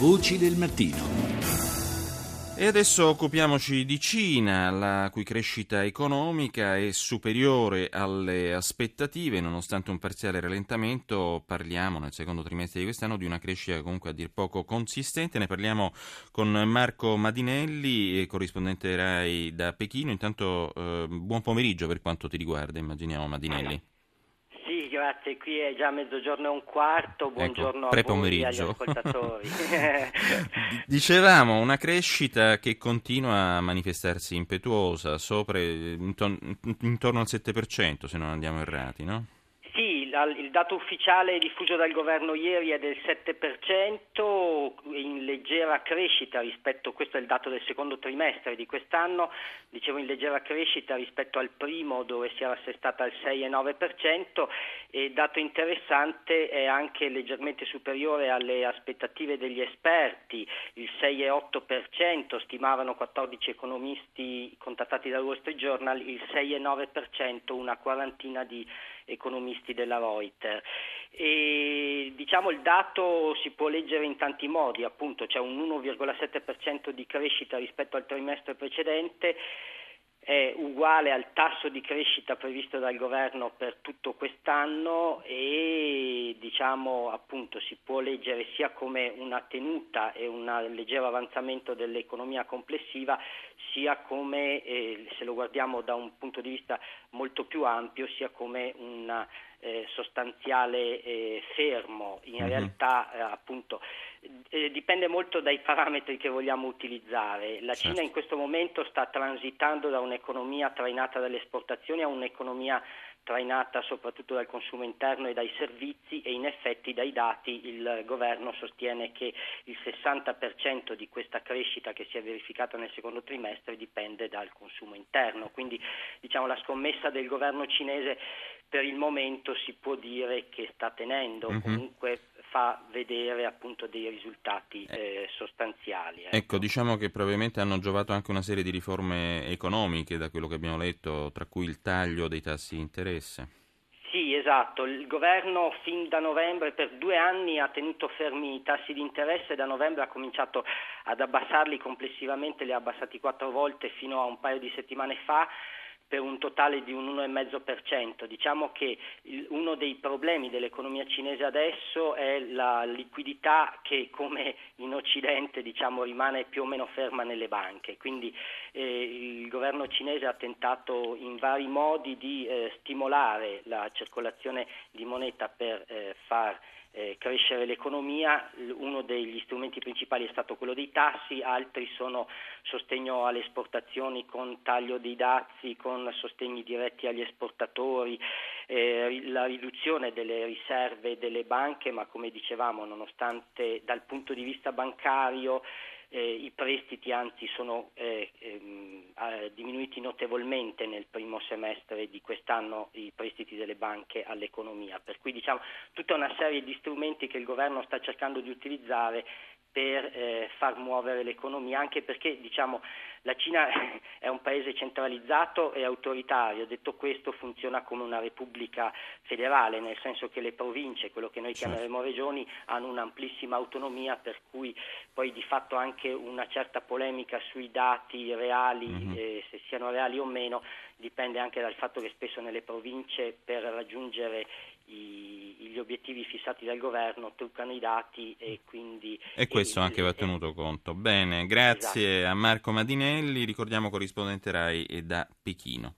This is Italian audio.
Voci del mattino. E adesso occupiamoci di Cina, la cui crescita economica è superiore alle aspettative, nonostante un parziale rallentamento. Parliamo nel secondo trimestre di quest'anno di una crescita comunque a dir poco consistente. Ne parliamo con Marco Madinelli, corrispondente RAI da Pechino. Intanto eh, buon pomeriggio per quanto ti riguarda, immaginiamo Madinelli grazie, qui è già mezzogiorno e un quarto, ecco, buongiorno ecco, a voi agli ascoltatori. Dicevamo, una crescita che continua a manifestarsi impetuosa, sopra, intorno, intorno al 7% se non andiamo errati, no? Il dato ufficiale diffuso dal governo ieri è del 7%, in leggera crescita rispetto, questo è il dato del secondo trimestre di quest'anno, dicevo in leggera crescita rispetto al primo dove si era assestata al 6,9% e dato interessante è anche leggermente superiore alle aspettative degli esperti, il 6,8% stimavano 14 economisti contattati dal Wall Street Journal, il 6,9% una quarantina di economisti della Reuters. E, diciamo il dato si può leggere in tanti modi, appunto c'è un 1,7% di crescita rispetto al trimestre precedente è uguale al tasso di crescita previsto dal governo per tutto quest'anno e diciamo appunto si può leggere sia come una tenuta e un leggero avanzamento dell'economia complessiva sia come eh, se lo guardiamo da un punto di vista molto più ampio sia come una eh, sostanziale eh, fermo. In mm-hmm. realtà eh, appunto eh, dipende molto dai parametri che vogliamo utilizzare. La certo. Cina in questo momento sta transitando da un'economia trainata dalle esportazioni a un'economia trainata soprattutto dal consumo interno e dai servizi e in effetti dai dati il governo sostiene che il 60% di questa crescita che si è verificata nel secondo trimestre dipende dal consumo interno. Quindi diciamo, la scommessa del governo cinese per il momento si può dire che sta tenendo, mm-hmm. comunque fa vedere appunto dei risultati eh, eh sostanziali. Ecco. ecco. diciamo che probabilmente hanno giovato anche una serie di riforme economiche da quello che abbiamo letto, tra cui il taglio dei tassi di interesse. Sì, esatto. Il governo fin da novembre per due anni ha tenuto fermi i tassi di interesse, da novembre ha cominciato ad abbassarli complessivamente, li ha abbassati quattro volte fino a un paio di settimane fa per un totale di un 1,5%. Diciamo che il, uno dei problemi dell'economia cinese adesso è la liquidità che come in Occidente diciamo, rimane più o meno ferma nelle banche. Quindi eh, il governo cinese ha tentato in vari modi di eh, stimolare la circolazione di moneta per eh, far eh, crescere l'economia, uno degli strumenti principali è stato quello dei tassi, altri sono sostegno alle esportazioni con taglio dei dazi, con sostegni diretti agli esportatori, eh, la riduzione delle riserve delle banche, ma come dicevamo nonostante dal punto di vista bancario eh, i prestiti anzi sono eh, ehm, diminuiti notevolmente nel primo semestre di quest'anno i prestiti delle banche all'economia, per cui diciamo tutta una serie di strumenti che il governo sta cercando di utilizzare per eh, far muovere l'economia, anche perché diciamo, la Cina è un paese centralizzato e autoritario, detto questo funziona come una repubblica federale, nel senso che le province, quello che noi certo. chiameremo regioni, hanno un'amplissima autonomia per cui poi di fatto anche una certa polemica sui dati reali, mm-hmm. eh, se siano reali o meno, dipende anche dal fatto che spesso nelle province per raggiungere i, gli obiettivi fissati dal governo truccano i dati e quindi... E questo e, anche va tenuto conto. Bene, grazie esatto. a Marco Madinelli, ricordiamo corrispondente RAI e da Pechino.